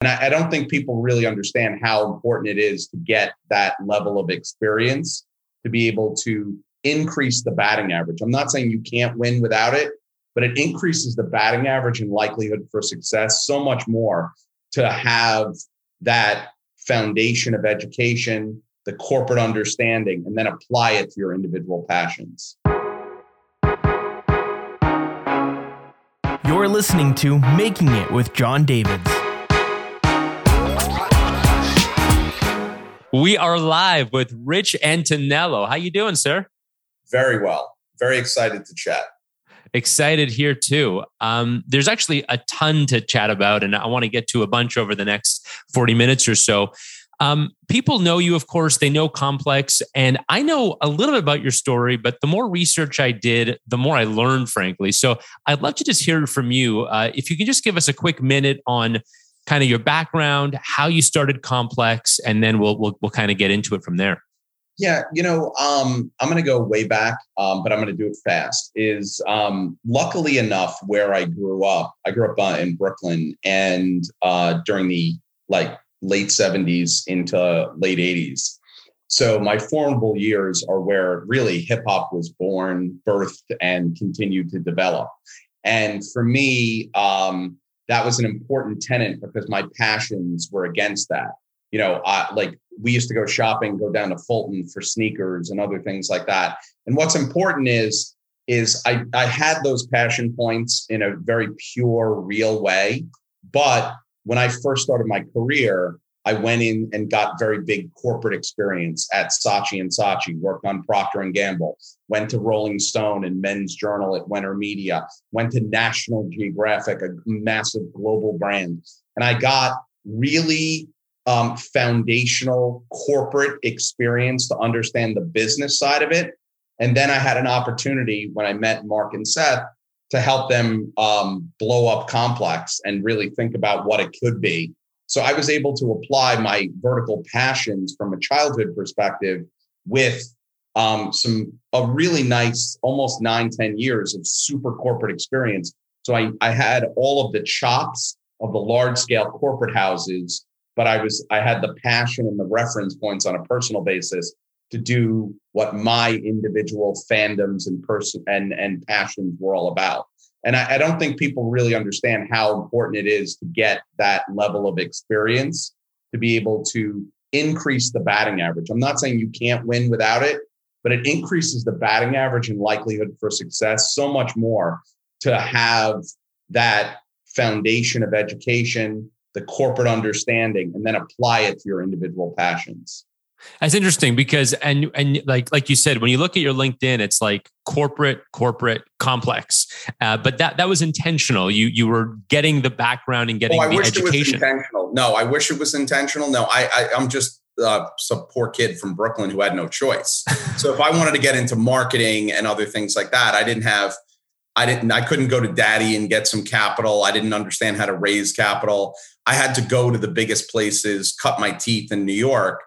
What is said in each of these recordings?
And I, I don't think people really understand how important it is to get that level of experience to be able to increase the batting average. I'm not saying you can't win without it, but it increases the batting average and likelihood for success so much more to have that foundation of education, the corporate understanding, and then apply it to your individual passions. You're listening to Making It with Jon Davids. We are live with Rich Antoniello. How you doing, sir? Very well. Very excited to chat. Excited here too. Um, there's actually a ton to chat about, and I want to get to a bunch over the next 40 minutes or so. Um, people know you, of course, they know Complex, and I know a little bit about your story, but the more research I did, the more I learned, frankly. So I'd love to just hear from you. Uh, if you can just give us a quick minute on kind of your background, how you started Complex, and then we'll we'll, we'll kind of get into it from there. Yeah, you know, um, I'm going to go way back, um, but I'm going to do it fast. Is um, luckily enough, where I grew up, I grew up uh, in Brooklyn, and uh, during the like late 70s into late 80s. So my formidable years are where really hip hop was born, birthed, and continued to develop. And for me, um, that was an important tenant because my passions were against that. You know, I, like we used to go shopping, go down to Fulton for sneakers and other things like that. And what's important is is I, I had those passion points in a very pure, real way. But when I first started my career, I went in and got very big corporate experience at Saatchi and Saatchi, worked on Procter and Gamble, went to Rolling Stone and Men's Journal at Wenner Media, went to National Geographic, a massive global brand. And I got really um, foundational corporate experience to understand the business side of it. And then I had an opportunity when I met Marc and Seth to help them um, blow up Complex and really think about what it could be so I was able to apply my vertical passions from a childhood perspective with um, some a really nice, almost nine ten years of super corporate experience. So I, I had all of the chops of the large scale corporate houses, but I was I had the passion and the reference points on a personal basis to do what my individual fandoms and person and and passions were all about. And I, I, don't think people really understand how important it is to get that level of experience to be able to increase the batting average. I'm not saying you can't win without it, but it increases the batting average and likelihood for success so much more to have that foundation of education, the corporate understanding, and then apply it to your individual passions. That's interesting because and and like like you said, when you look at your LinkedIn, it's like corporate, corporate, complex. Uh, but that that was intentional. You you were getting the background and getting oh, the education. intentional. No, I wish it was intentional. No, I, I I'm just uh, some poor kid from Brooklyn who had no choice. so if I wanted to get into marketing and other things like that, I didn't have. I didn't. I couldn't go to Daddy and get some capital. I didn't understand how to raise capital. I had to go to the biggest places, cut my teeth in New York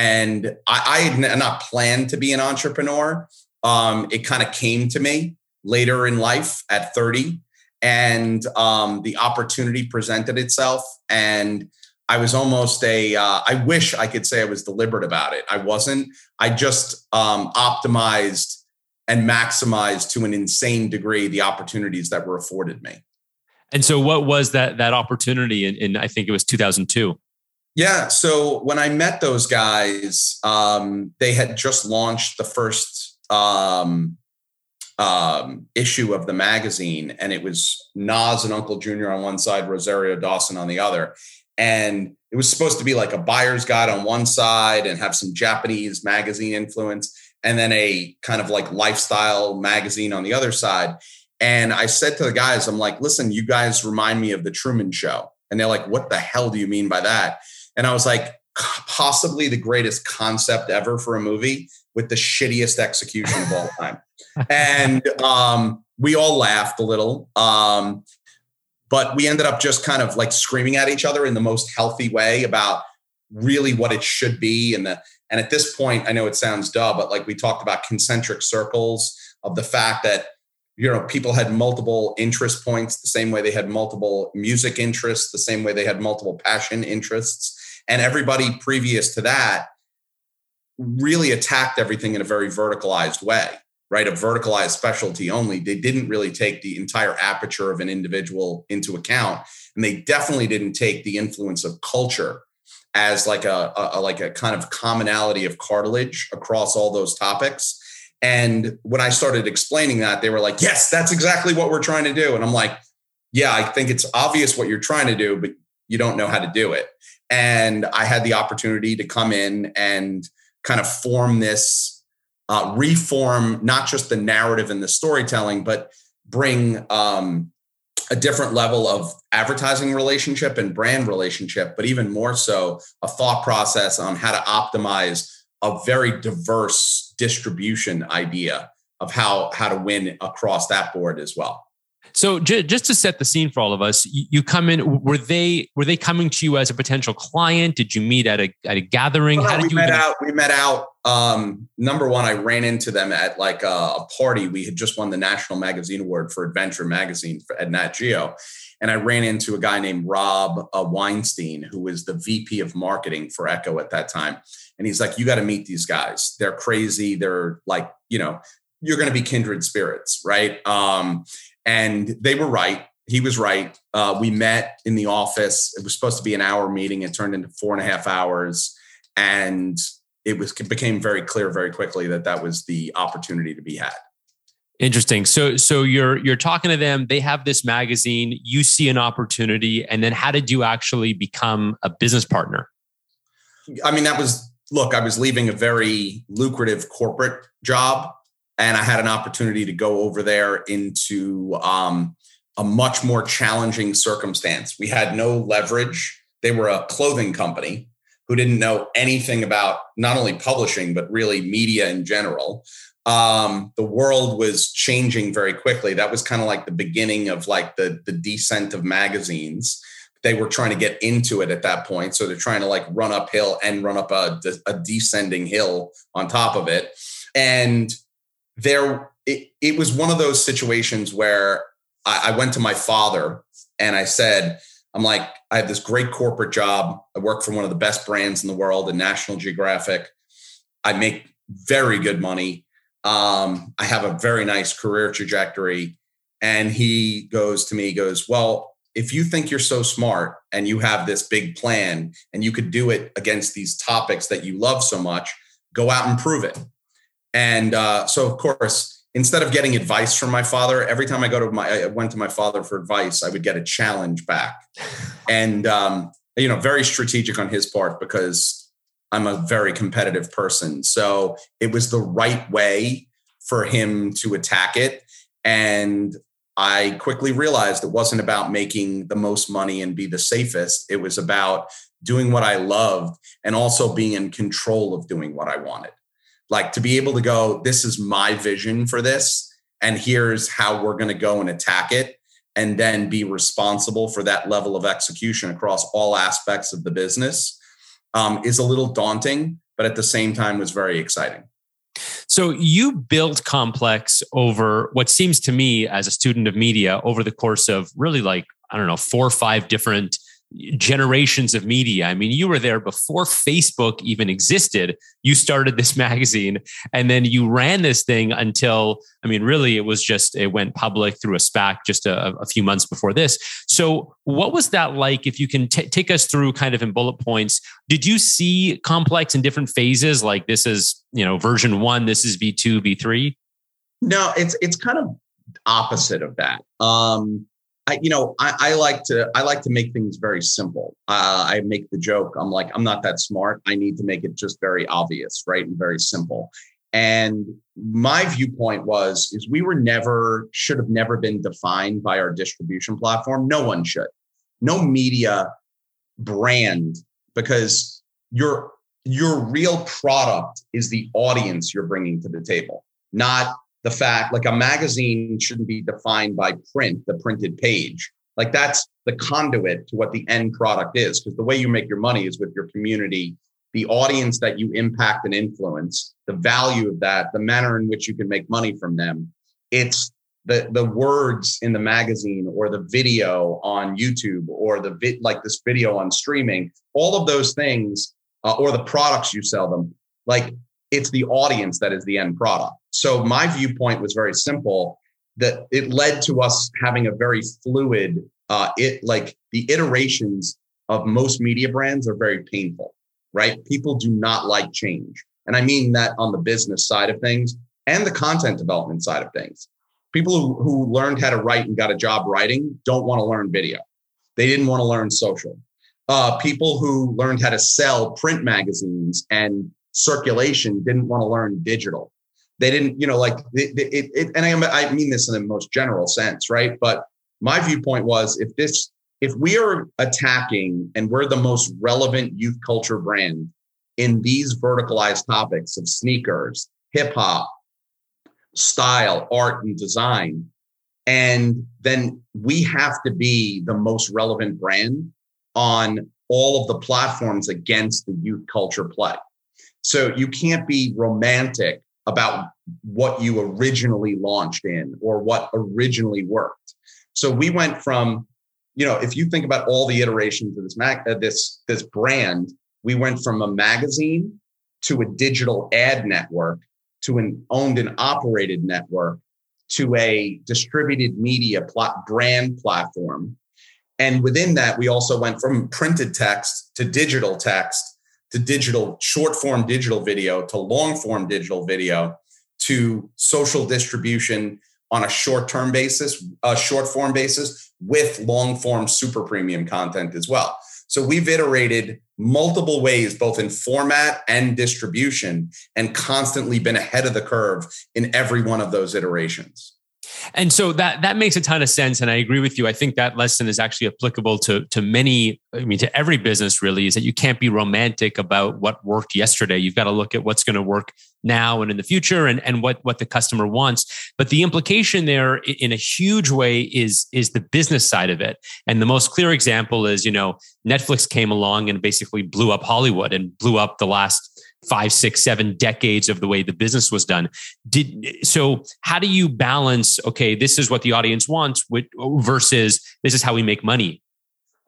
and I, I had not planned to be an entrepreneur. Um, it kind of came to me later in life at 30, and um, the opportunity presented itself. And I was almost a. Uh, I wish I could say I was deliberate about it. I wasn't. I just um, optimized and maximized to an insane degree the opportunities that were afforded me. And so, what was that that opportunity in I think it was 2002? Yeah. So when I met those guys, um, they had just launched the first um, um, issue of the magazine, and it was Nas and Uncle Junior on one side, Rosario Dawson on the other. And it was supposed to be like a buyer's guide on one side and have some Japanese magazine influence, and then a kind of like lifestyle magazine on the other side. And I said to the guys, I'm like, listen, you guys remind me of the Truman Show. And they're like, what the hell do you mean by that? And I was like, possibly the greatest concept ever for a movie with the shittiest execution of all time. and um, we all laughed a little. Um, but we ended up just kind of like screaming at each other in the most healthy way about really what it should be. And the and at this point, I know it sounds duh, but like we talked about concentric circles of the fact that you know, people had multiple interest points the same way they had multiple music interests, the same way they had multiple passion interests. And everybody previous to that really attacked everything in a very verticalized way, right? A verticalized specialty only. They didn't really take the entire aperture of an individual into account. And they definitely didn't take the influence of culture as like a, a, like a kind of commonality of cartilage across all those topics. And when I started explaining that, they were like, "Yes, that's exactly what we're trying to do." And I'm like, "Yeah, I think it's obvious what you're trying to do, but you don't know how to do it." And I had the opportunity to come in and kind of form this, uh, reform not just the narrative and the storytelling, but bring um, a different level of advertising relationship and brand relationship, but even more so, a thought process on how to optimize a very diverse distribution idea of how how to win across that board as well. So j- just to set the scene for all of us, you, you, come in. Were they were they coming to you as a potential client? Did you meet at a at a gathering? How did we you met out? We met out. Um, number one, I ran into them at like a, a, party. We had just won the National Magazine Award for Adventure Magazine for, at Nat Geo, and I ran into a guy named Rob uh, Weinstein, who was the VP of marketing for Ecko at that time. And he's like, "You got to meet these guys. They're crazy. They're like, you know." You're going to be kindred spirits, right? Um, and they were right. He was right. Uh, we met in the office. It was supposed to be an hour meeting. It turned into four and a half hours. And it was it became very clear very quickly that that was the opportunity to be had. Interesting. So so you're you're talking to them, they have this magazine, you see an opportunity and then how did you actually become a business partner? I mean that was look, I was leaving a very lucrative corporate job and I had an opportunity to go over there into um, a much more challenging circumstance. We had no leverage. They were a clothing company who didn't know anything about not only publishing but really media in general. Um, the world was changing very quickly. That was kind of like the beginning of like the the descent of magazines. They were trying to get into it at that point, so they're trying to like run uphill and run up a, a descending hill on top of it. And there it, it was one of those situations where I, I went to my father and I said, I'm like, I have this great corporate job. I work for one of the best brands in the world, the National Geographic. I make very good money. Um, I have a very nice career trajectory. And he goes to me, he goes, Well, if you think you're so smart and you have this big plan and you could do it against these topics that you love so much, go out and prove it. And uh, so, of course, instead of getting advice from my father, every time I go to my, I went to my father for advice, I would get a challenge back. And, um, you know, very strategic on his part because I'm a very competitive person. So it was the right way for him to attack it. And I quickly realized it wasn't about making the most money and be the safest. It was about doing what I loved and also being in control of doing what I wanted like to be able to go this is my vision for this and here's how we're going to go and attack it and then be responsible for that level of execution across all aspects of the business um, is a little daunting but at the same time was very exciting. So you built complex over what seems to me as a student of media over the course of really like i don't know four or five different generations of media. I mean, you were there before Facebook even existed. You started this magazine and then you ran this thing until, I mean, really, it was just, it went public through a SPAC just a, a few months before this. So, what was that like? If you can t- take us through kind of in bullet points, did you see complex in different phases? Like this is, you know, version one, this is V2, V3? No, it's, it's kind of opposite of that. Um, I, you know, I, I, like to I like to make things very simple. Uh, I make the joke. I'm like, I'm not that smart. I need to make it just very obvious, right, and very simple. And my viewpoint was is we were never should have never been defined by our distribution platform. No one should. No media brand because your your real product is the audience you're bringing to the table, not the fact like a magazine shouldn't be defined by print, the printed page. Like that's the conduit to what the end product is. Because the way you make your money is with your community, the audience that you impact and influence, the value of that, the manner in which you can make money from them. It's the the words in the magazine or the video on YouTube or the vid, like this video on streaming, all of those things, uh, or the products you sell them, like it's the audience that is the end product. So my viewpoint was very simple that it led to us having a very fluid uh, it like the iterations of most media brands are very painful right? People do not like change. And i mean that on the business side of things and the content development side of things. People who, who learned how to write and got a job writing don't want to learn video. They didn't want to learn social. Uh, people who learned how to sell print magazines and circulation didn't want to learn digital they didn't, you know, like it, it, it and I, I mean this in the most general sense, right? But my viewpoint was if this, if we are attacking and we're the most relevant youth culture brand in these verticalized topics of sneakers, hip hop, style, art, and design, and then we have to be the most relevant brand on all of the platforms against the youth culture play. So you can't be romantic about what you originally launched in or what originally worked. So we went from, you know, if you think about all the iterations of this mag, uh, this this brand, we went from a magazine to a digital ad network to an owned and operated network to a distributed media brand platform. And within that, we also went from printed text to digital text to digital short form digital video to long form digital video to social distribution on a short term basis, a short form basis with long form super premium content as well. So we've iterated multiple ways, both in format and distribution, and constantly been ahead of the curve in every one of those iterations. And so that that makes a ton of sense, and I agree with you. I think that lesson is actually applicable to to many. I mean, to every business really is that you can't be romantic about what worked yesterday. You've got to look at what's going to work now and in the future, and and what what the customer wants. But the implication there, in a huge way, is is the business side of it. And the most clear example is, you know, Netflix came along and basically blew up Hollywood and blew up the last five, six, seven decades of the way the business was done. Did so? How do you balance? Okay, this is what the audience wants, with, versus this is how we make money.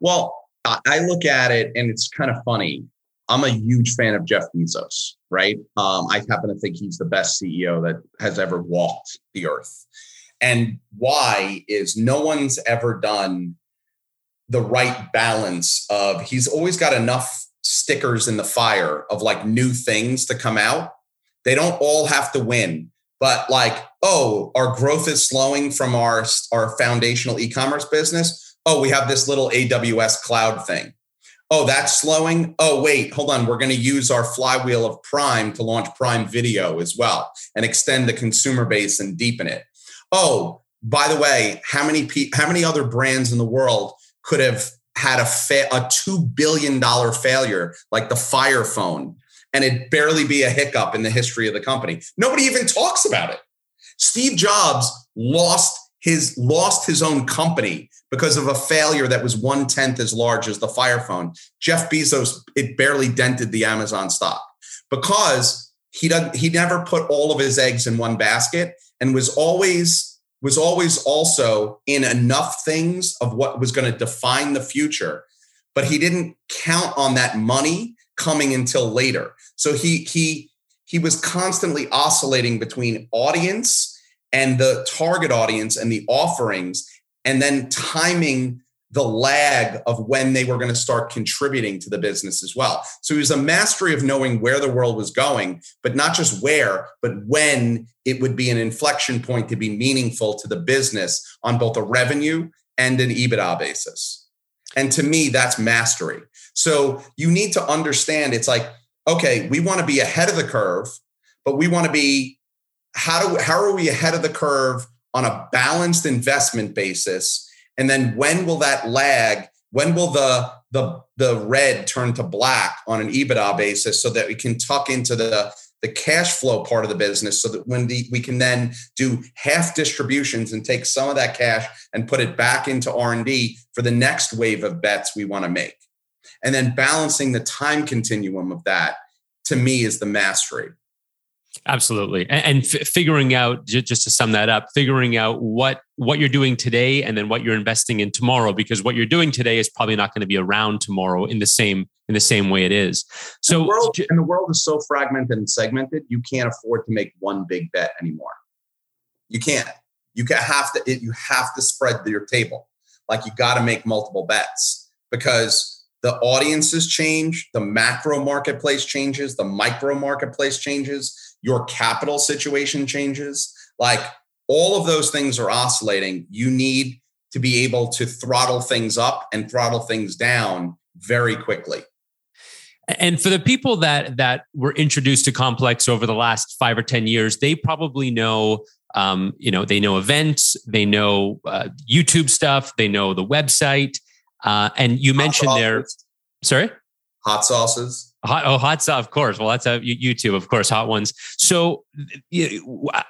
Well, I look at it, and it's kind of funny. I'm a huge fan of Jeff Bezos, right? Um, I happen to think he's the best CEO that has ever walked the earth. And why is no one's ever done the right balance of he's always got enough stickers in the fire of like new things to come out. They don't all have to win, but like, oh, our growth is slowing from our our foundational e-commerce business. Oh, we have this little AWS cloud thing. Oh, that's slowing. Oh, wait, hold on. We're going to use our flywheel of Prime to launch Prime Video as well and extend the consumer base and deepen it. Oh, by the way, how many pe- how many other brands in the world could have had a fa- a two billion dollar failure like the Fire Phone, and it barely be a hiccup in the history of the company. Nobody even talks about it. Steve Jobs lost his lost his own company because of a failure that was one tenth as large as the Fire Phone. Jeff Bezos it barely dented the Amazon stock because he doesn't he never put all of his eggs in one basket and was always was always also in enough things of what was going to define the future, but he didn't count on that money coming until later. So he he he was constantly oscillating between audience and the target audience and the offerings and then timing the lag of when they were going to start contributing to the business as well. So he was a mastery of knowing where the world was going, but not just where, but when it would be an inflection point to be meaningful to the business on both a revenue and an EBITDA basis. And to me, that's mastery. So you need to understand it's like, okay, we want to be ahead of the curve, but we want to be how do how are we ahead of the curve on a balanced investment basis? And then when will that lag? When will the the the red turn to black on an EBITDA basis so that we can tuck into the the cash flow part of the business so that when the, we can then do half distributions and take some of that cash and put it back into r&d for the next wave of bets we want to make and then balancing the time continuum of that to me is the mastery Absolutely, and, and f- figuring out just to sum that up, figuring out what what you're doing today, and then what you're investing in tomorrow, because what you're doing today is probably not going to be around tomorrow in the same in the same way it is. So, and the world, and the world is so fragmented and segmented, you can't afford to make one big bet anymore. You can't. You can have to. You have to spread your table. Like you got to make multiple bets because the audiences change, the macro marketplace changes, the micro marketplace changes, your capital situation changes. Like all of those things are oscillating. You need to be able to throttle things up and throttle things down very quickly. And for the people that that were introduced to Complex over the last five or ten years, they probably know, um, you know, they know events, they know uh, YouTube stuff, they know the website, uh, and you mentioned there. Sorry, hot sauces. Hot, oh, hot sauce, of course. Well, that's a YouTube, of course, hot ones. So,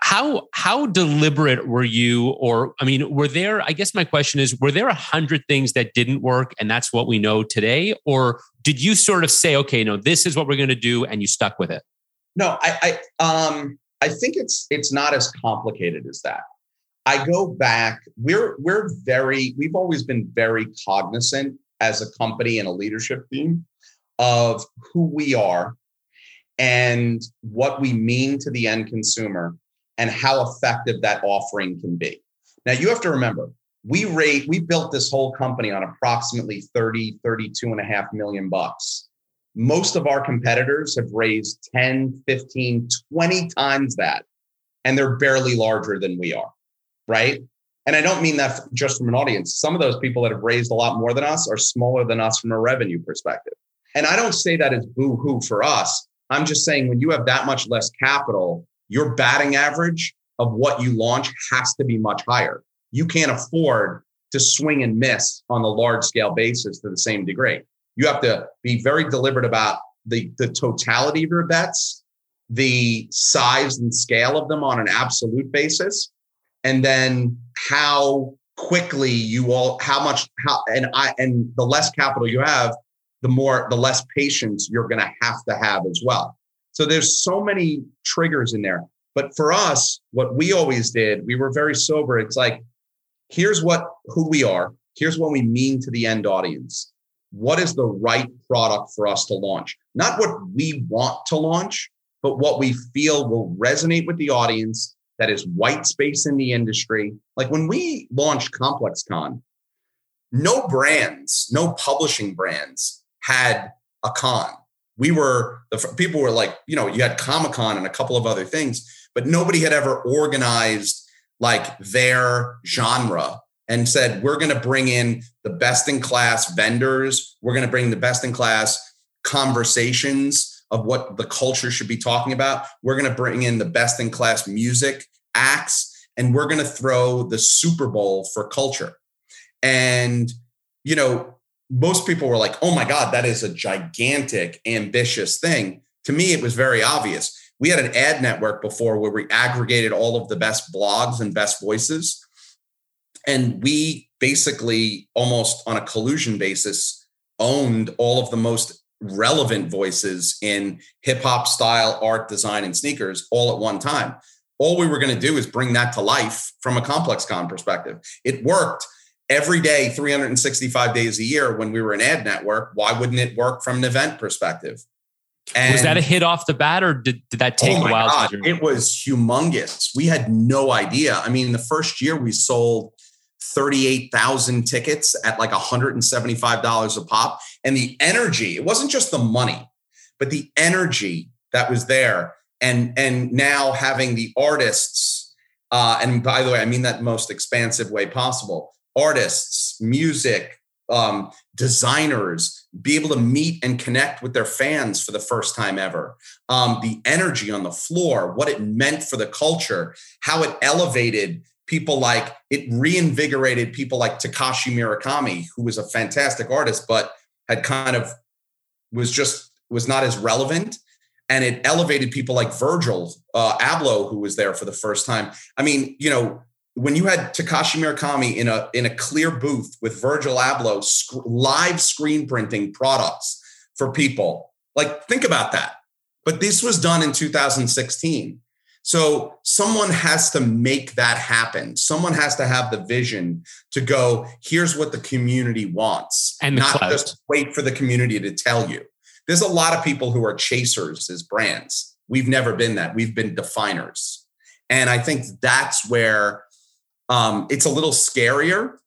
how how deliberate were you, or I mean, were there? I guess my question is, were there a hundred things that didn't work, and that's what we know today, or did you sort of say, okay, no, this is what we're going to do, and you stuck with it? No, I, I um, I think it's it's not as complicated as that. I go back. We're we're very we've always been very cognizant as a company and a leadership team of who we are and what we mean to the end consumer and how effective that offering can be. Now you have to remember, we rate we built this whole company on approximately 30 32 and a half million bucks. Most of our competitors have raised 10, 15, 20 times that and they're barely larger than we are, right? And I don't mean that just from an audience. Some of those people that have raised a lot more than us are smaller than us from a revenue perspective. And I don't say that as boo hoo for us. I'm just saying when you have that much less capital, your batting average of what you launch has to be much higher. You can't afford to swing and miss on a large scale basis to the same degree. You have to be very deliberate about the, the totality of your bets, the size and scale of them on an absolute basis, and then how quickly you all how much how and I and the less capital you have, the more the less patience you're going to have to have as well. So there's so many triggers in there. But for us, what we always did, we were very sober. It's like, here's what who we are. Here's what we mean to the end audience. What is the right product for us to launch? Not what we want to launch, but what we feel will resonate with the audience that is white space in the industry. Like when we launched ComplexCon, no brands, no publishing brands had a con. We were the people were like, you know, you had Comic Con and a couple of other things, but nobody had ever organized like their genre and said, we're going to bring in the best in class vendors. We're going to bring the best in class conversations of what the culture should be talking about. We're going to bring in the best in class music acts and we're going to throw the Super Bowl for culture. And, you know, most people were like, oh my God, that is a gigantic, ambitious thing. To me, it was very obvious. We had an ad network before where we aggregated all of the best blogs and best voices. And we basically, almost on a collusion basis, owned all of the most relevant voices in hip hop style, art, design, and sneakers all at one time. All we were going to do is bring that to life from a ComplexCon perspective. It worked every day, 365 days a year when we were an ad network, why wouldn't it work from an event perspective? And was that a hit off the bat or did, did that take oh a while? God, it was humongous. We had no idea. I mean, the first year we sold 38,000 tickets at like $175 a pop. And the energy, it wasn't just the money, but the energy that was there. And, and now having the artists, uh, and by the way, I mean that most expansive way possible artists, music, um, designers be able to meet and connect with their fans for the first time ever. Um, the energy on the floor, what it meant for the culture, how it elevated people like it reinvigorated people like Takashi Murakami, who was a fantastic artist, but had kind of was just was not as relevant. And it elevated people like Virgil uh, Abloh, who was there for the first time. I mean, you know, when you had Takashi Murakami in a in a clear booth with Virgil Abloh sc- live screen printing products for people, like think about that. but this was done in 2016. So someone has to make that happen. Someone has to have the vision to go, here's what the community wants. And not clout. just wait for the community to tell you. There's a lot of people who are chasers as brands. We've never been that. We've been definers. And I think that's where um, it's a little scarier.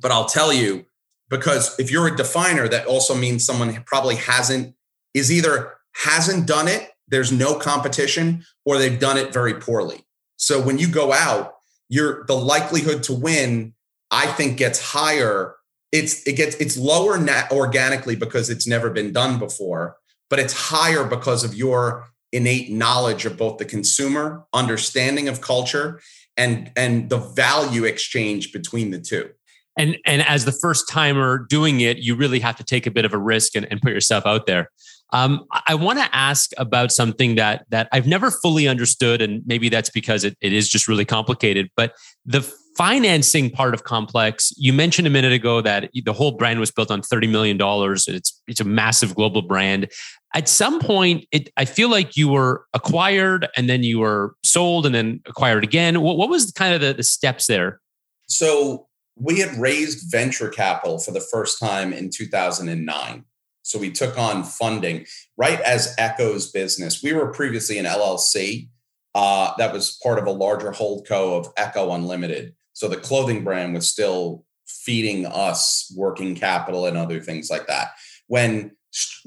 But I'll tell you, because if you're a definer, that also means someone probably hasn't, is either hasn't done it there's no competition or they've done it very poorly. So when you go out, you're the likelihood to win, I think, gets higher. It's it gets it's lower organically because it's never been done before, but it's higher because of your innate knowledge of both the consumer, understanding of culture, and and the value exchange between the two. And and as the first timer doing it, you really have to take a bit of a risk and, and put yourself out there. Um, I want to ask about something that that I've never fully understood, and maybe that's because it, it is just really complicated. But the financing part of Complex, you mentioned a minute ago that the whole brand was built on thirty million dollars. It's it's a massive global brand. At some point, it I feel like you were acquired, and then you were sold, and then acquired again. What, what was kind of the, the steps there? So we had raised venture capital for the first time in 2009 so we took on funding right as Ecko's business. We were previously an LLC uh, that was part of a larger holdco of Ecko Unlimited. So the clothing brand was still feeding us working capital and other things like that. When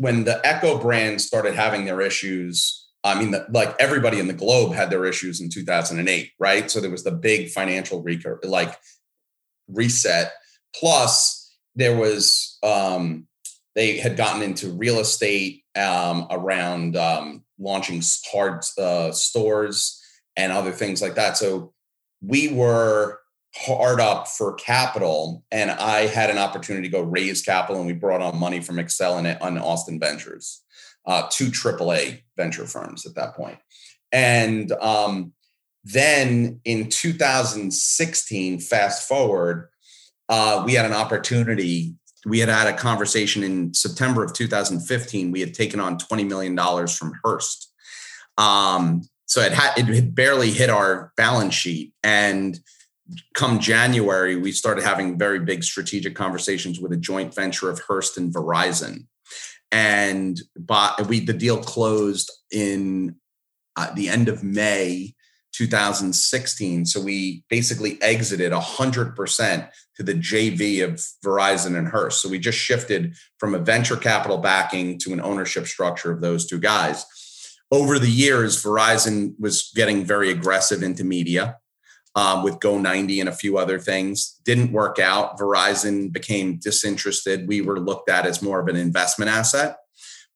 when the Ecko brand started having their issues, I mean, the, like everybody in the globe had their issues in 2008, right? So there was the big financial recur, like reset. Plus, there was um, they had gotten into real estate um, around um, launching hard uh, stores and other things like that. So we were hard up for capital, and I had an opportunity to go raise capital, and we brought on money from Accel and, Austin Ventures, uh, two AAA venture firms at that point. And um, then in 2016, fast forward, uh, we had an opportunity we had had a conversation in September of 2015. We had taken on $20 million from Hearst. Um, so it had, it had barely hit our balance sheet. And come January, we started having very big strategic conversations with a joint venture of Hearst and Verizon. And we, the deal closed in uh, the end of May 2016. So we basically exited 100% to the JV of Verizon and Hearst. So we just shifted from a venture capital backing to an ownership structure of those two guys. Over the years, Verizon was getting very aggressive into media um, with Go90 and a few other things. Didn't work out. Verizon became disinterested. We were looked at as more of an investment asset.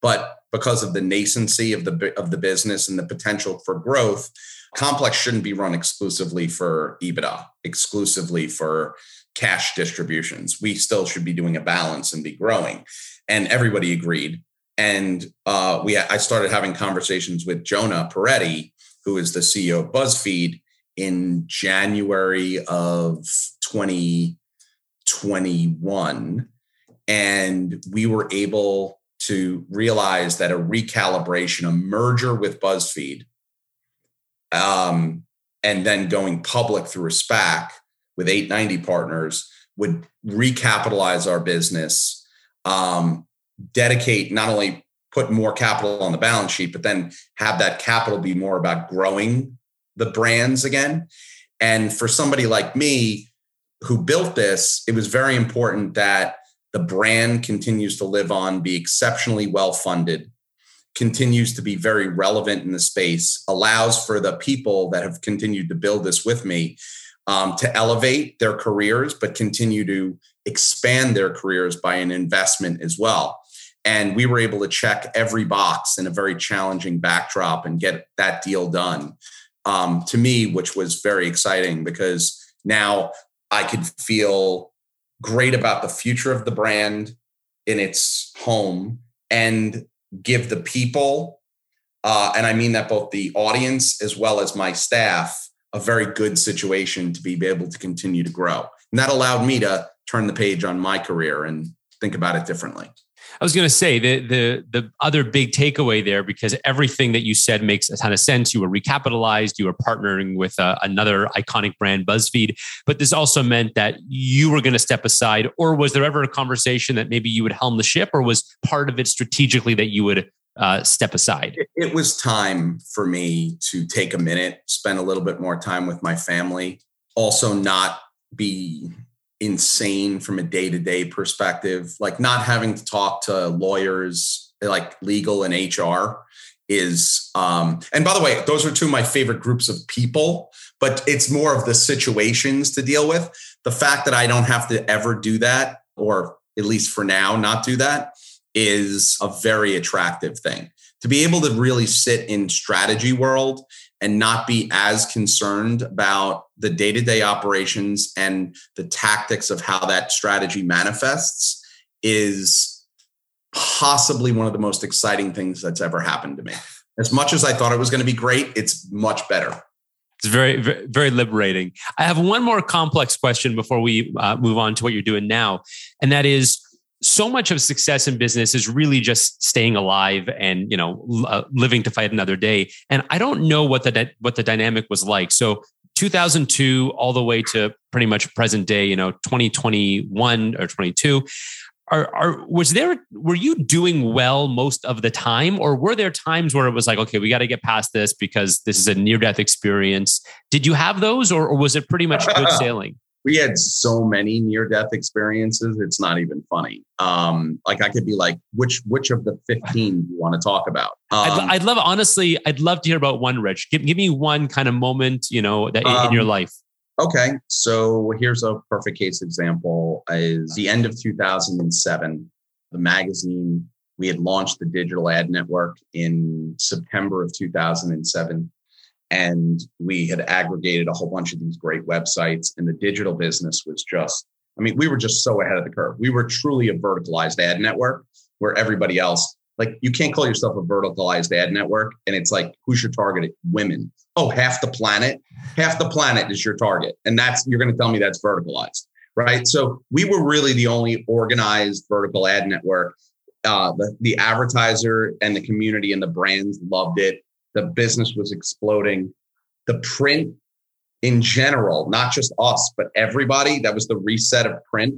But because of the nascency of the of the business and the potential for growth, Complex shouldn't be run exclusively for EBITDA, exclusively for cash distributions. We still should be doing a balance and be growing. And everybody agreed. And uh, we, I started having conversations with Jonah Peretti, who is the CEO of BuzzFeed, in January of 2021. And we were able to realize that a recalibration, a merger with BuzzFeed, um, and then going public through a SPAC with 890 partners would recapitalize our business, um, dedicate not only put more capital on the balance sheet, but then have that capital be more about growing the brands again. And for somebody like me who built this, it was very important that the brand continues to live on, be exceptionally well funded, continues to be very relevant in the space, allows for the people that have continued to build this with me um, to elevate their careers, but continue to expand their careers by an investment as well. And we were able to check every box in a very challenging backdrop and get that deal done. Um, to me, which was very exciting because now I could feel great about the future of the brand in its home and give the people, uh, and I mean that both the audience as well as my staff, a very good situation to be able to continue to grow. And that allowed me to turn the page on my career and think about it differently. I was going to say the the the other big takeaway there because everything that you said makes a ton of sense. You were recapitalized. You were partnering with uh, another iconic brand, BuzzFeed. But this also meant that you were going to step aside. Or was there ever a conversation that maybe you would helm the ship, or was part of it strategically that you would uh, step aside? It, it was time for me to take a minute, spend a little bit more time with my family. Also, not be insane from a day to day perspective. Like not having to talk to lawyers, like legal and HR is um and by the way those are two of my favorite groups of people but it's more of the situations to deal with the fact that i don't have to ever do that or at least for now not do that is a very attractive thing to be able to really sit in strategy world and not be as concerned about the day-to-day operations and the tactics of how that strategy manifests is possibly one of the most exciting things that's ever happened to me as much as i thought it was going to be great it's much better it's very, very, very liberating. I have one more complex question before we uh, move on to what you're doing now, and that is so much of success in business is really just staying alive and you know uh, living to fight another day. And i don't know what the what the dynamic was like. So 2002 all the way to pretty much present day you know 2021 or 22 are, are was there were you doing well most of the time? Or were there times where it was like okay we got to get past this because this is a near death experience? Did you have those or, or was it pretty much good sailing we had so many near death experiences it's not even funny. Um like i could be like which which of the 15 do you want to talk about? Um, I'd, I'd, love honestly i'd love to hear about one rich. Give, give me one kind of moment you know that um, in your um, life. okay so here's a perfect case example is the end of 2007 the magazine we had launched the digital ad network in september of 2007 and we had aggregated a whole bunch of these great websites and the digital business was just i mean we were just so ahead of the curve. We were truly a verticalized ad network where everybody else like you can't call yourself a verticalized ad network and it's like who's your target? Women. Oh half the planet? Half the planet is your target and that's you're going to tell me that's verticalized right? So we were really the only organized vertical ad network. Uh, the, the advertiser and the community and the brands loved it the business was exploding. The print in general, not just us, but everybody, that was the reset of print.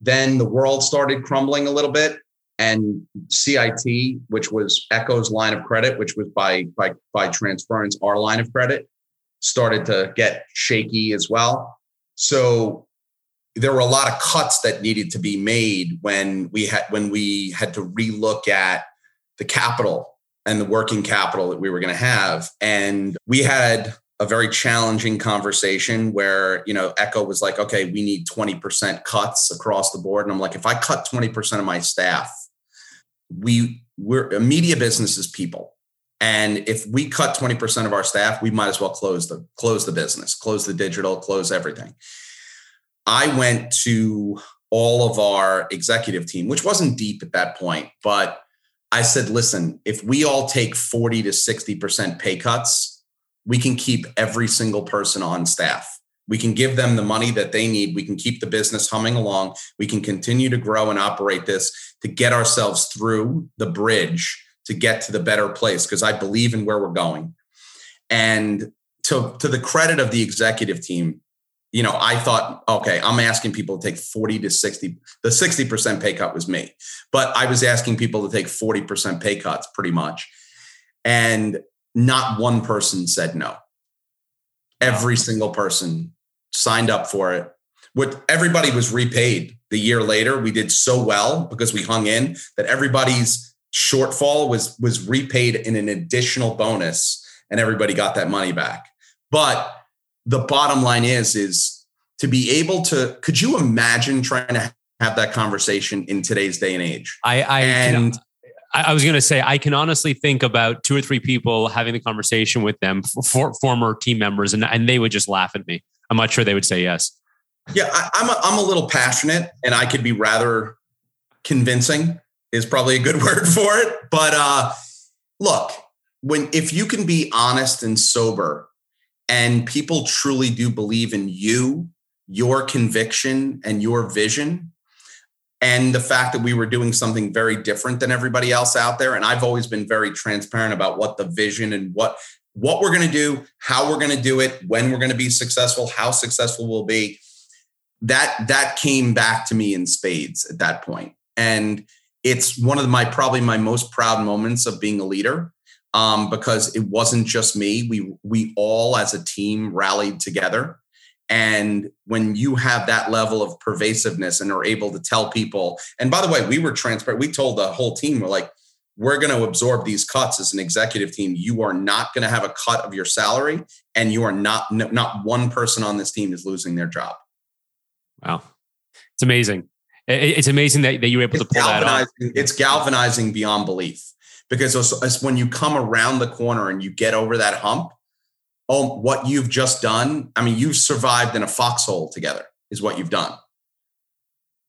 Then the world started crumbling a little bit. And CIT, which was Ecko's line of credit, which was by, by, by transference, our line of credit, started to get shaky as well. So there were a lot of cuts that needed to be made when we had when we had to relook at the capital and the working capital that we were going to have. And we had a very challenging conversation where, you know, Ecko was like, okay, we need 20% cuts across the board. And I'm like, if I cut 20% of my staff, we we're a media business is people. And if we cut 20% of our staff, we might as well close the close the business, close the digital, close everything. I went to all of our executive team, which wasn't deep at that point, but I said, listen, if we all take 40 to 60% pay cuts, we can keep every single person on staff. We can give them the money that they need. We can keep the business humming along. We can continue to grow and operate this to get ourselves through the bridge to get to the better place because I believe in where we're going. And to, to the credit of the executive team, you know, I thought, okay, I'm asking people to take 40 to 60. The 60% pay cut was me, but I was asking people to take 40% pay cuts pretty much. And not one person said no. Every single person signed up for it. What everybody was repaid the year later. We did so well because we hung in that everybody's shortfall was was repaid in an additional bonus and everybody got that money back. But the bottom line is is to be able to could you imagine trying to have that conversation in today's day and age i i and I was going to say, I can honestly think about two or three people having the conversation with them, for, former team members, and, and they would just laugh at me. I'm not sure they would say yes. Yeah, I, I'm a, I'm a little passionate, and I could be rather convincing. Is probably a good word for it. But uh, look, when if you can be honest and sober and people truly do believe in you, your conviction, and your vision, and the fact that we were doing something very different than everybody else out there. And i've always been very transparent about what the vision and what what we're going to do how we're going to do it when we're going to be successful how successful we'll be. That that came back to me in spades at that point. And it's one of my probably my most proud moments of being a leader um, because it wasn't just me we we all as a team rallied together and when you have that level of pervasiveness and are able to tell people, and by the way, we were transparent. We told the whole team, we're like, we're going to absorb these cuts as an executive team. You are not going to have a cut of your salary, and you are not not one person on this team is losing their job. Wow, it's amazing. It's amazing that, that you were able it's to pull that off. It's galvanizing beyond belief because it's, it's when you come around the corner and you get over that hump, oh, what you've just done. I mean, you've survived in a foxhole together, is what you've done.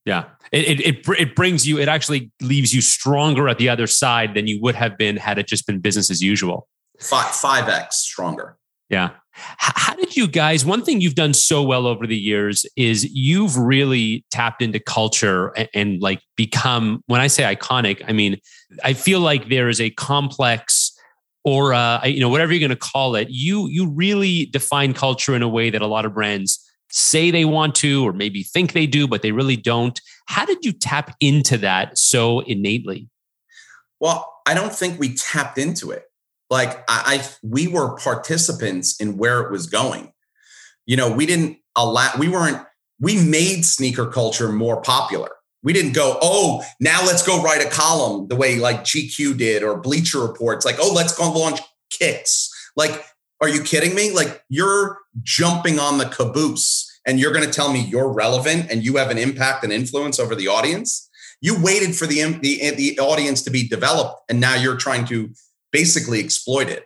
Yeah, it, it, it it brings you. It actually leaves you stronger at the other side than you would have been had it just been business as usual. Five five x stronger. Yeah. How did you guys? One thing you've done so well over the years is you've really tapped into culture and, and like become. When I say iconic, I mean I feel like there is a complex or you know whatever you're going to call it you you really define culture in a way that a lot of brands say they want to or maybe think they do but they really don't how did you tap into that so innately well i don't think we tapped into it like I, I we were participants in where it was going you know we didn't allow we weren't we made sneaker culture more popular we didn't go, oh, now let's go write a column the way like GQ did or Bleacher Reports, like, oh, let's go launch kicks. Like, are you kidding me? Like, you're jumping on the caboose and you're going to tell me you're relevant and you have an impact and influence over the audience. You waited for the, the, the audience to be developed and now you're trying to basically exploit it.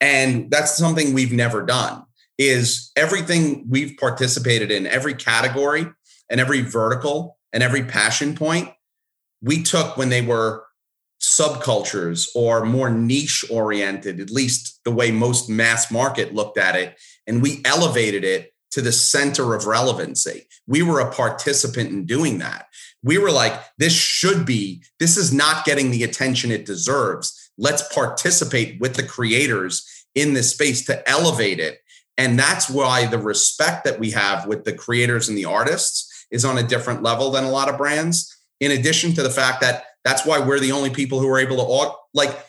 And that's something we've never done is everything we've participated in every category and every vertical and every passion point we took when they were subcultures or more niche oriented, at least the way most mass market looked at it, and we elevated it to the center of relevancy. We were a participant in doing that. We were like, this should be, this is not getting the attention it deserves. Let's participate with the creators in this space to elevate it. And that's why the respect that we have with the creators and the artists is on a different level than a lot of brands. In addition to the fact that that's why we're the only people who are able to like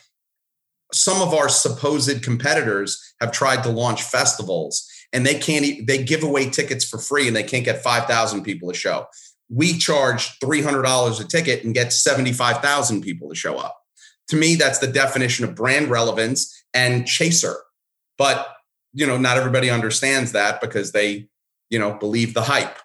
some of our supposed competitors have tried to launch festivals and they can't they give away tickets for free and they can't get 5000 people to show we charge $300 a ticket and get 75,000 people to show up to me that's the definition of brand relevance and chaser but you know not everybody understands that because they you know believe the hype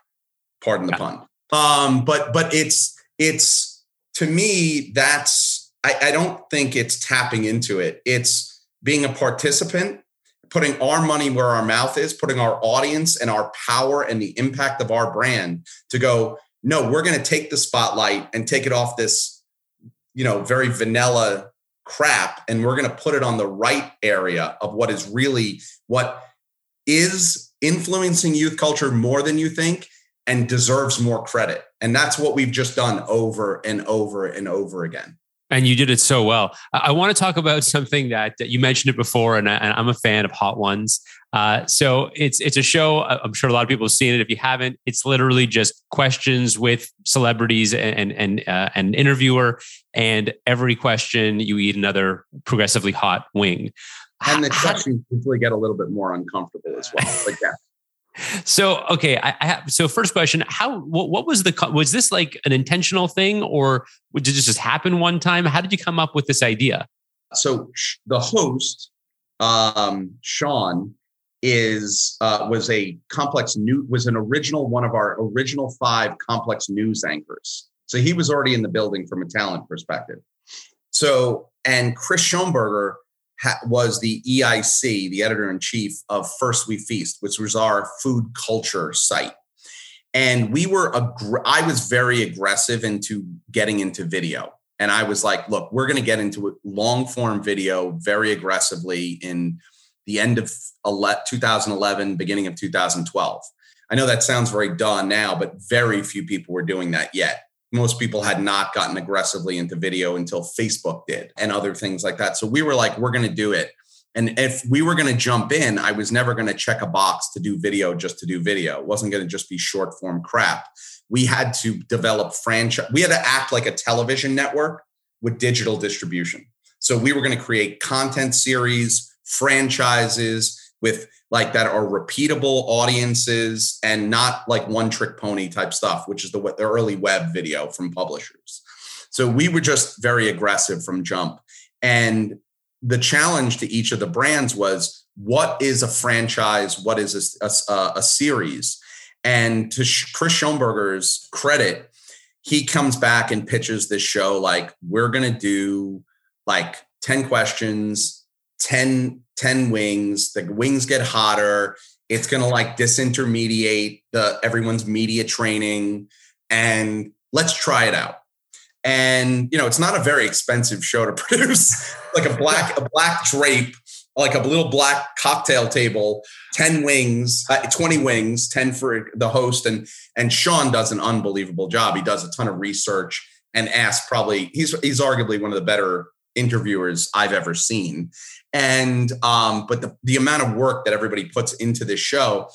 pardon the yeah. pun. Um, but but it's it's to me that's I, I don't think it's tapping into it. It's being a participant, putting our money where our mouth is, putting our audience and our power and the impact of our brand to go. No, we're going to take the spotlight and take it off this, you know, very vanilla crap, and we're going to put it on the right area of what is really what is influencing youth culture more than you think and deserves more credit. And that's what we've just done over and over and over again. And you did it so well. I want to talk about something that, that you mentioned it before, and, I, am a fan of Hot Ones. Uh, so it's it's a show. I'm sure a lot of people have seen it. If you haven't, it's literally just questions with celebrities and and uh, an interviewer, and every question you eat another progressively hot wing. And the questions usually get a little bit more uncomfortable as well. Like that. So okay, I, I, have so first question: How what, what was the was this like an intentional thing, or did this just happen one time? How did you come up with this idea? So the host, um, Sean, is uh, was a complex new was an original one of our original five complex news anchors. So he was already in the building from a talent perspective. So and Chris Schonberger ha- was the EIC, the editor in chief of First We Feast, which was our food culture site. And we were, ag- I was very aggressive into getting into video. And I was like, look, we're going to get into long form video very aggressively in the end of 2011, beginning of 2012. I know that sounds very done now, but very few people were doing that yet. Most people had not gotten aggressively into video until Facebook did and other things like that. So we were like, we're going to do it. And if we were going to jump in, I was never going to check a box to do video just to do video. It wasn't going to just be short form crap. We had to develop franchise. We had to act like a television network with digital distribution. So we were going to create content series, franchises with like that are repeatable audiences and not like one trick pony type stuff, which is the, the early web video from publishers. So we were just very aggressive from jump. And the challenge to each of the brands was what is a franchise? What is a, a, a series? And to Chris Schonberger's credit, he comes back and pitches this show like, we're going to do like 10 questions, 10, 10 wings. The wings get hotter. It's going to like disintermediate the everyone's media training and let's try it out. And you know, it's not a very expensive show to produce. like a black a black drape, like a little black cocktail table, 10 wings, uh, 20 wings, 10 for the host and and Sean does an unbelievable job. He does a ton of research and asks probably he's he's arguably one of the better interviewers I've ever seen. And um, but the, the amount of work that everybody puts into this show,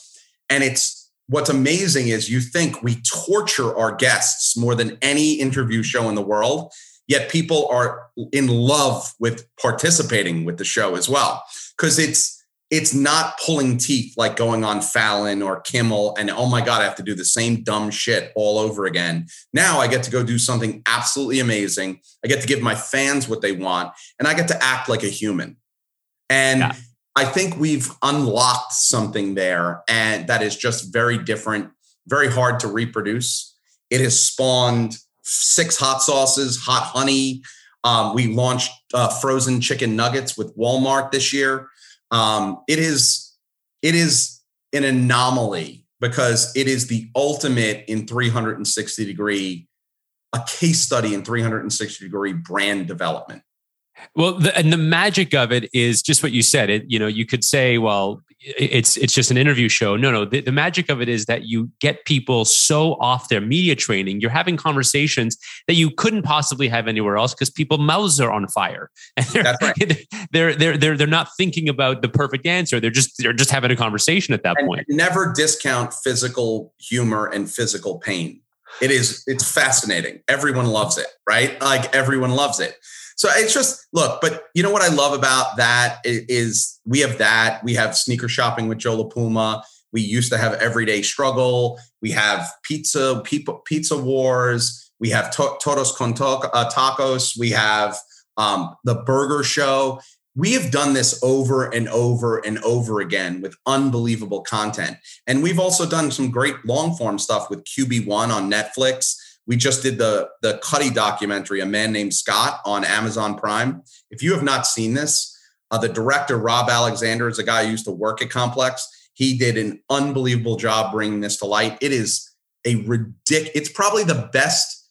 and it's what's amazing is you think we torture our guests more than any interview show in the world, yet people are in love with participating with the show as well. Because it's it's not pulling teeth like going on Fallon or Kimmel and oh my God, I have to do the same dumb shit all over again. Now I get to go do something absolutely amazing. I get to give my fans what they want and I get to act like a human. And yeah. I think we've unlocked something there and that is just very different, very hard to reproduce. It has spawned six hot sauces, hot honey. Um, we launched uh, frozen chicken nuggets with Walmart this year. Um, it is it is an anomaly because it is the ultimate in 360 degree a case study in 360 degree brand development well, the, and the magic of it is just what you said. It, you know, you could say, well, it's it's just an interview show. No, no. The, the, magic of it is that you get people so off their media training. You're having conversations that you couldn't possibly have anywhere else because people mouths are on fire, and they're, right. they're they're they're they're not thinking about the perfect answer. They're just they're just having a conversation at that and point. Never discount physical humor and physical pain. It is it's fascinating. Everyone loves it, right? Like everyone loves it. So it's just look, but you know what I love about that is we have that. We have sneaker shopping with Joe LaPuma. We used to have everyday struggle. We have pizza, pizza wars. We have to- todos con uh, tacos. We have um, the burger show. We have done this over and over and over again with unbelievable content. And we've also done some great long form stuff with QB1 on Netflix we just did the the Cudi documentary, A Man Named Scott, on Amazon Prime. If you have not seen this, uh, the director Rob Alexander is a guy who used to work at Complex. He did an unbelievable job bringing this to light. It is a ridiculous. It's probably the best,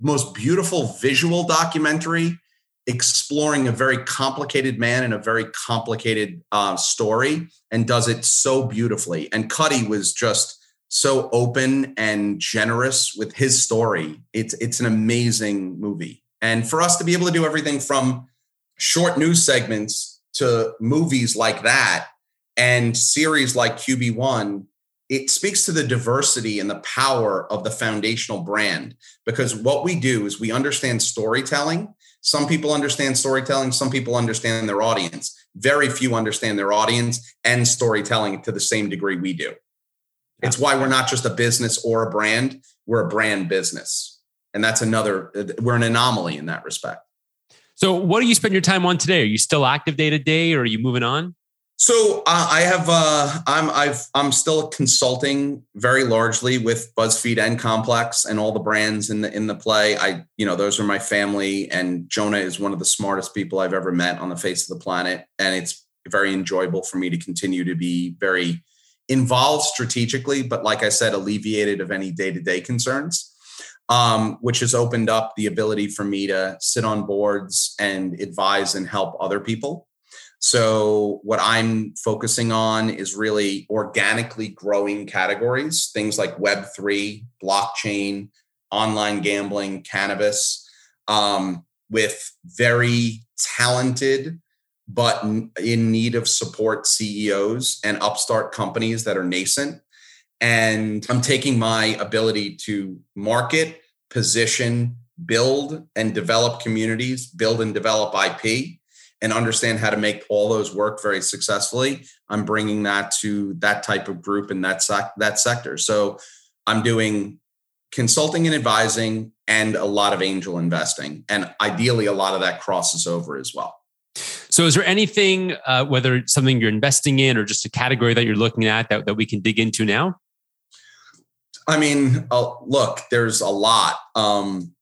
most beautiful visual documentary exploring a very complicated man and a very complicated uh, story, and does it so beautifully. And Cudi was just so open and generous with his story. It's it's an amazing movie. And for us to be able to do everything from short news segments to movies like that and series like QB1, it speaks to the diversity and the power of the foundational brand because what we do is we understand storytelling. Some people understand storytelling, some people understand their audience. Very few understand their audience and storytelling to the same degree we do. It's why we're not just a business or a brand, we're a brand business. And that's another, we're an anomaly in that respect. So, what do you spend your time on today? Are you still active day to day or are you moving on? So uh, I have uh, I'm I've I'm still consulting very largely with BuzzFeed and Complex and all the brands in the in the play. I you know those are my family and Jonah is one of the smartest people I've ever met on the face of the planet and it's very enjoyable for me to continue to be very involved strategically, but like I said, alleviated of any day to day concerns, um, which has opened up the ability for me to sit on boards and advise and help other people. So, what I'm focusing on is really organically growing categories, things like Web3, blockchain, online gambling, cannabis, um, with very talented but in need of support CEOs and upstart companies that are nascent. And I'm taking my ability to market, position, build and develop communities, build and develop IP, and understand how to make all those work very successfully. I'm bringing that to that type of group in that sec- that sector. So I'm doing consulting and advising and a lot of angel investing, and ideally a lot of that crosses over as well. So, is there anything, uh, whether it's something you're investing in or just a category that you're looking at, that, that we can dig into now? I mean, uh, look, there's a lot. Um,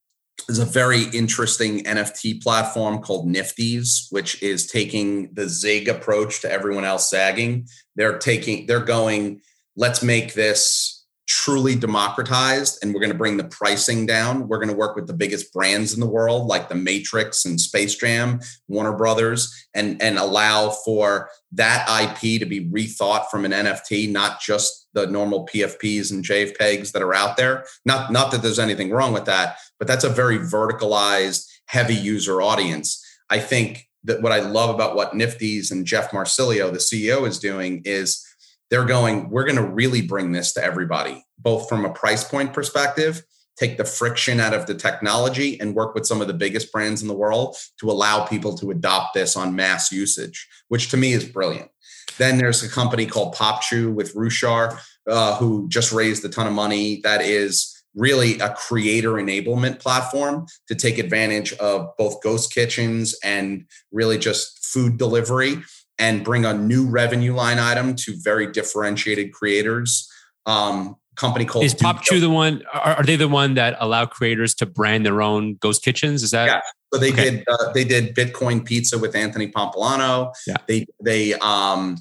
there's a very interesting NFT platform called Niftyz, which is taking the Zig approach to everyone else zagging. They're taking, they're going, let's make this truly democratized and we're going to bring the pricing down. We're going to work with the biggest brands in the world like the Matrix and Space Jam, Warner Brothers and and allow for that IP to be rethought from an NFT, not just the normal PFPs and JPEGs that are out there. Not not that there's anything wrong with that, but that's a very verticalized heavy user audience. I think that what I love about what Niftyz and Jeff Marsilio, the CEO is doing is they're going, we're going to really bring this to everybody, both from a price point perspective, take the friction out of the technology, and work with some of the biggest brands in the world to allow people to adopt this on mass usage, which to me is brilliant. Then there's a company called PopChew with Ruchar, uh, who just raised a ton of money. That is really a creator enablement platform to take advantage of both ghost kitchens and really just food delivery and bring a new revenue line item to very differentiated creators. Um, company called is PopChew the one? Are, are, they the one that allow creators to brand their own ghost kitchens? Is that? Yeah. So they okay. did uh, they did Bitcoin pizza with Anthony Pompliano. Yeah. They they um,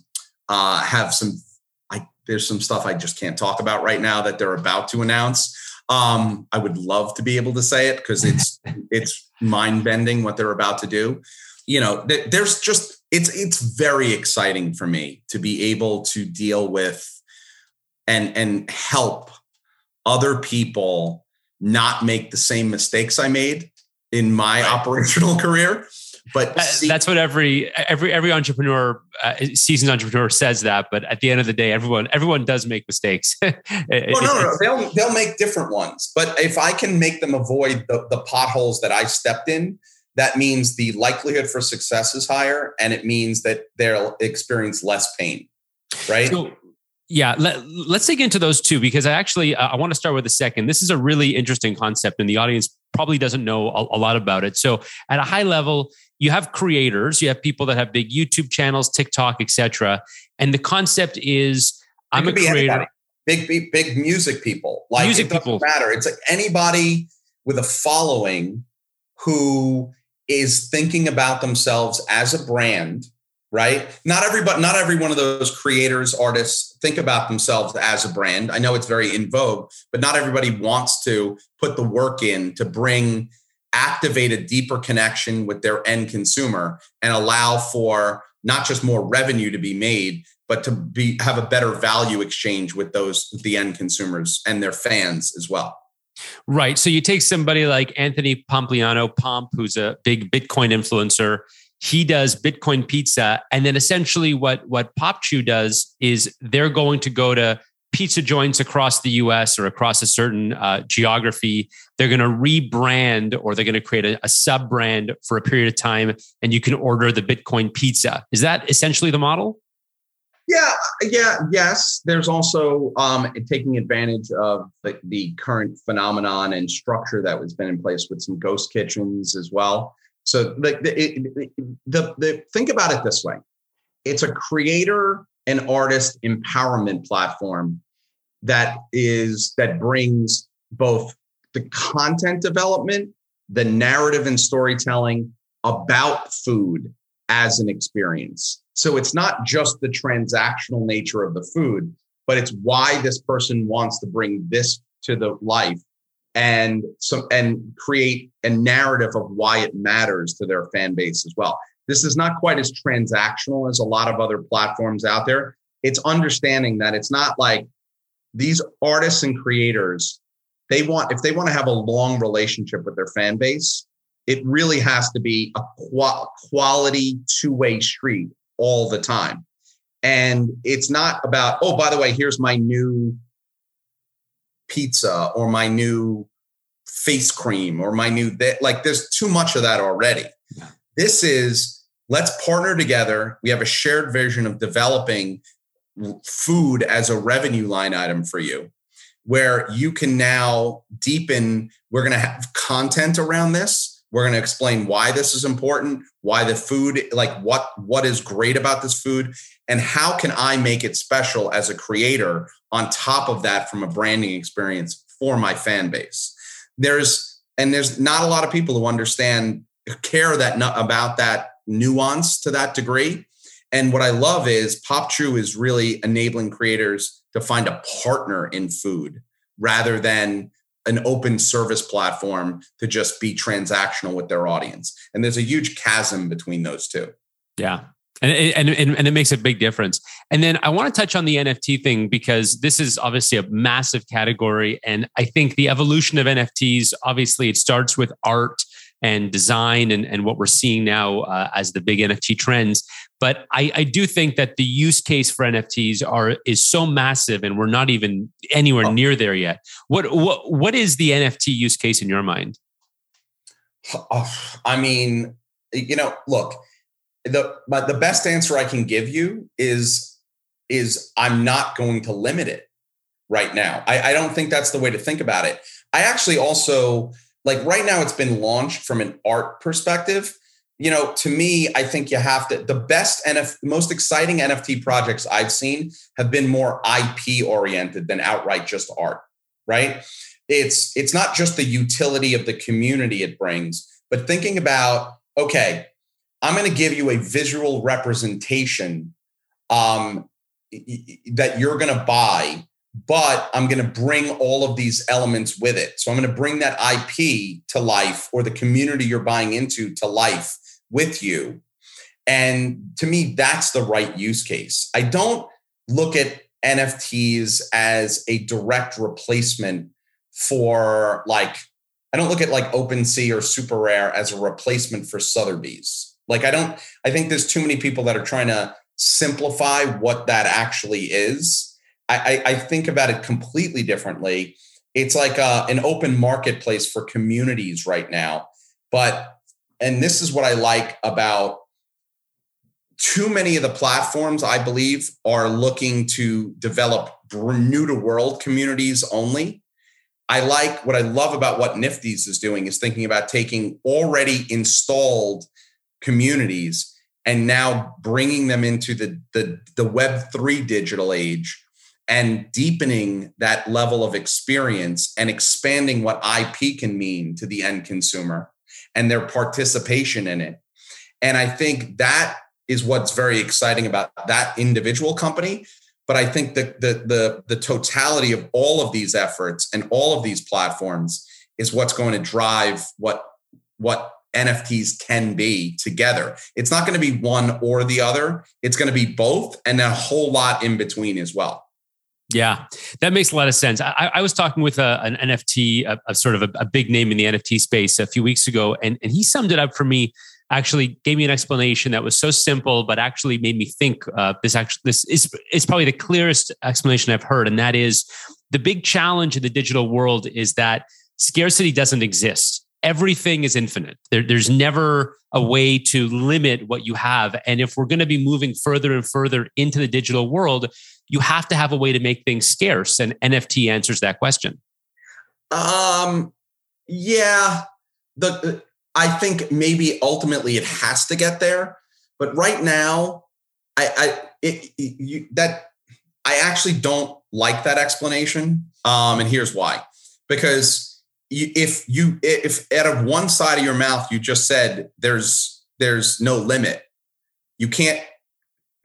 uh, have some. I, there's some stuff I just can't talk about right now that they're about to announce. Um, I would love to be able to say it because it's it's mind bending what they're about to do. You know, th- there's just it's it's very exciting for me to be able to deal with and and help other people not make the same mistakes I made in my operational career. But see, that's what every every every entrepreneur, uh, seasoned entrepreneur, says that. But at the end of the day, everyone everyone does make mistakes. well, no, no, no, they'll they'll make different ones. But if I can make them avoid the the potholes that I stepped in, that means the likelihood for success is higher and it means that they'll experience less pain right? So, yeah let, us dig into those two because i actually uh, i want to start with the second. This is a really interesting concept and the audience probably doesn't know a, a lot about it. So at a high level you have creators you have people that have big youtube channels tiktok etc and the concept is i'm a creator. big, big big music people. Like music it doesn't people. matter. It's like anybody with a following who is thinking about themselves as a brand right? Not everybody not every one of those creators artists think about themselves as a brand. I know it's very in vogue but not everybody wants to put the work in to bring activate a deeper connection with their end consumer and allow for not just more revenue to be made but to be have a better value exchange with those the end consumers and their fans as well Right. So you take somebody like Anthony Pompliano, Pomp, who's a big Bitcoin influencer. He does Bitcoin pizza. And then essentially what, what PopChew does is they're going to go to pizza joints across the US or across a certain uh, geography. They're going to rebrand or they're going to create a, a sub brand for a period of time and you can order the Bitcoin pizza. Is that essentially the model? Yeah, yeah, yes. There's also um, taking advantage of the, the, current phenomenon and structure that has been in place with some ghost kitchens as well. So the, the, the, the think about it this way: it's a creator and artist empowerment platform that is that brings both the content development, the narrative and storytelling about food as an experience. So it's not just the transactional nature of the food, but it's why this person wants to bring this to the life and some and create a narrative of why it matters to their fan base as well. This is not quite as transactional as a lot of other platforms out there. It's understanding that it's not like these artists and creators they want if they want to have a long relationship with their fan base, it really has to be a quality two-way street all the time. And it's not about, oh, by the way, here's my new pizza or my new face cream or my new that like there's too much of that already. Yeah. This is let's partner together. We have a shared vision of developing food as a revenue line item for you where you can now deepen we're going to have content around this we're going to explain why this is important why the food like what what is great about this food and how can i make it special as a creator on top of that from a branding experience for my fan base. There's and there's not a lot of people who understand care that about that nuance to that degree. And what i love is PopChew is really enabling creators to find a partner in food rather than an open service platform to just be transactional with their audience and there's a huge chasm between those two yeah and, and, and, and it makes a big difference. And then I want to touch on the NFT thing because this is obviously a massive category. And I think the evolution of NFTs, obviously, it starts with art and design and, and what we're seeing now uh, as the big NFT trends. But I, I, do think that the use case for NFTs are is so massive, and we're not even anywhere oh. near there yet. What what what is the NFT use case in your mind? Oh, I mean, you know, look, the but the best answer I can give you is is I'm not going to limit it right now. I, I don't think that's the way to think about it. I actually also like right now it's been launched from an art perspective. You know, to me, I think you have to the best NFT, most exciting NFT projects I've seen have been more IP oriented than outright just art, right? It's it's not just the utility of the community it brings, but thinking about okay, I'm going to give you a visual representation um, that you're going to buy, but I'm going to bring all of these elements with it. So I'm going to bring that IP to life or the community you're buying into to life with you. And to me, that's the right use case. I don't look at NFTs as a direct replacement for like, I don't look at like OpenSea or SuperRare as a replacement for Sotheby's. Like I don't, I think there's too many people that are trying to simplify what that actually is. I, I, I think about it completely differently. It's like a, uh, an open marketplace for communities right now. But, and this is what I like about too many of the platforms, I believe, are looking to develop new to world communities only. I like what I love about what Niftyz is doing is thinking about taking already installed communities and now bringing them into the, the, the Web3 digital age and deepening that level of experience and expanding what IP can mean to the end consumer and their participation in it. And I think that is what's very exciting about that individual company. But I think that the, the, the totality of all of these efforts and all of these platforms is what's going to drive what, what NFTs can be together. It's not going to be one or the other. It's going to be both and a whole lot in between as well. Yeah, that makes a lot of sense. I, I was talking with a, an NFT, a, a sort of a, a, big name in the NFT space a few weeks ago, and, and he summed it up for me. Actually, gave me an explanation that was so simple, but actually made me think. Uh, this actually, this is is probably the clearest explanation I've heard, and that is the big challenge in the digital world is that scarcity doesn't exist everything is infinite. There, there's never a way to limit what you have. And if we're going to be moving further and further into the digital world, you have to have a way to make things scarce. And NFT answers that question. Um, yeah, the I think maybe ultimately it has to get there, but right now, I, I it, it you, that I actually don't like that explanation. Um, and here's why: because if you if out of one side of your mouth you just said there's there's no limit you can't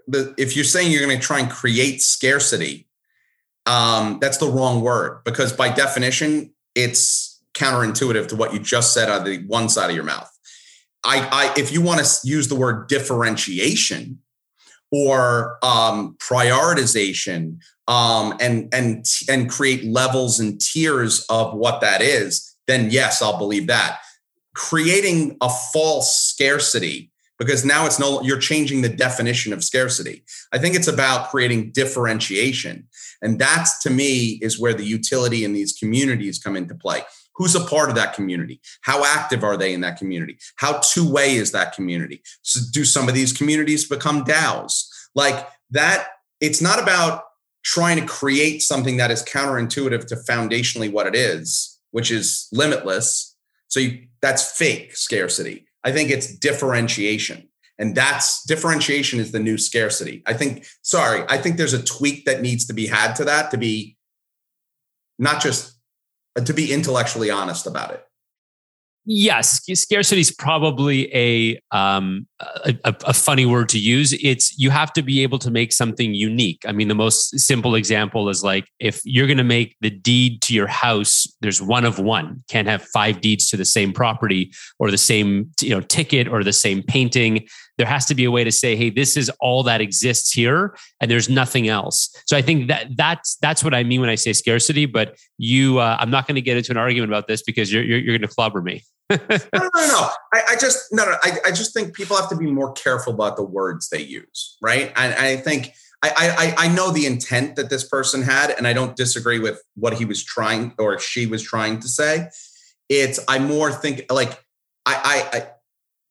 the if you're saying you're going to try and create scarcity um that's the wrong word because by definition it's counterintuitive to what you just said on the one side of your mouth i i if you want to use the word differentiation or um, prioritization um, and and and create levels and tiers of what that is, then yes, I'll believe that. Creating a false scarcity because now it's no you're changing the definition of scarcity. I think it's about creating differentiation, and that's to me is where the utility in these communities come into play. Who's a part of that community? How active are they in that community? How two way is that community? So do some of these communities become DAOs? Like that, it's not about trying to create something that is counterintuitive to foundationally what it is, which is limitless. So you, that's fake scarcity. I think it's differentiation. And that's differentiation is the new scarcity. I think, sorry, I think there's a tweak that needs to be had to that to be not just to be intellectually honest about it yes scarcity is probably a, um, a, a funny word to use. It's you have to be able to make something unique. I mean the most simple example is like if you're going to make the deed to your house there's one of one. Can't have five deeds to the same property or the same you know ticket or the same painting there has to be a way to say hey this is all that exists here and there's nothing else so i think that that's that's what i mean when i say scarcity but you uh, i'm not going to get into an argument about this because you're you're, you're going to clobber me no, no, no. I, I just no, no. I, I just think people have to be more careful about the words they use, right? And I, think I, I I know the intent that this person had, and I don't disagree with what he was trying or she was trying to say. It's I more think like I, I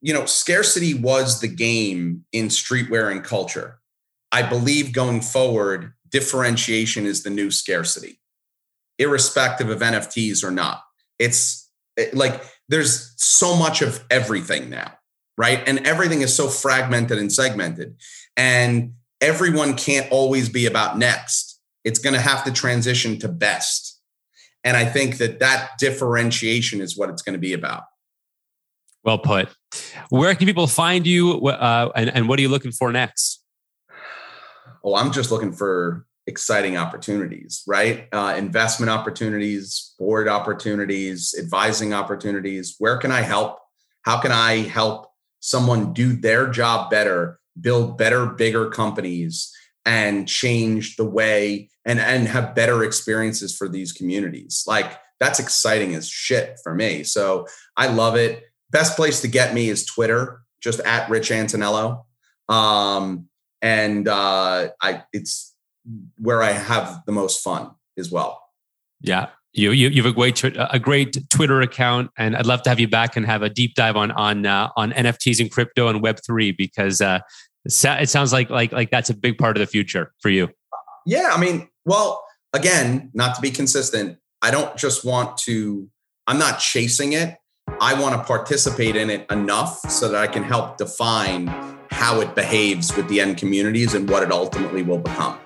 you know scarcity was the game in streetwear and culture. I believe going forward, differentiation is the new scarcity, irrespective of NFTs or not. It's it, like there's so much of everything now, right? And everything is so fragmented and segmented. And everyone can't always be about next. It's going to have to transition to best. And I think that that differentiation is what it's going to be about. Well put. Where can people find you uh, and, and what are you looking for next? Oh, I'm just looking for exciting opportunities, right? Uh, investment opportunities, board opportunities, advising opportunities. Where can I help? How can I help someone do their job better, build better, bigger companies, and change the way and, and have better experiences for these communities? Like that's exciting as shit for me. So I love it. Best place to get me is Twitter, just at Rich Antoniello. Um, and uh, I it's where I have the most fun as well. Yeah. You, you, you have a great a great Twitter account, and I'd love to have you back and have a deep dive on on uh, on NFTs and crypto and Web three because uh, it sounds like like like that's a big part of the future for you. Yeah, I mean, well, again, not to be consistent, I don't just want to. I'm not chasing it. I want to participate in it enough so that I can help define how it behaves with the end communities and what it ultimately will become.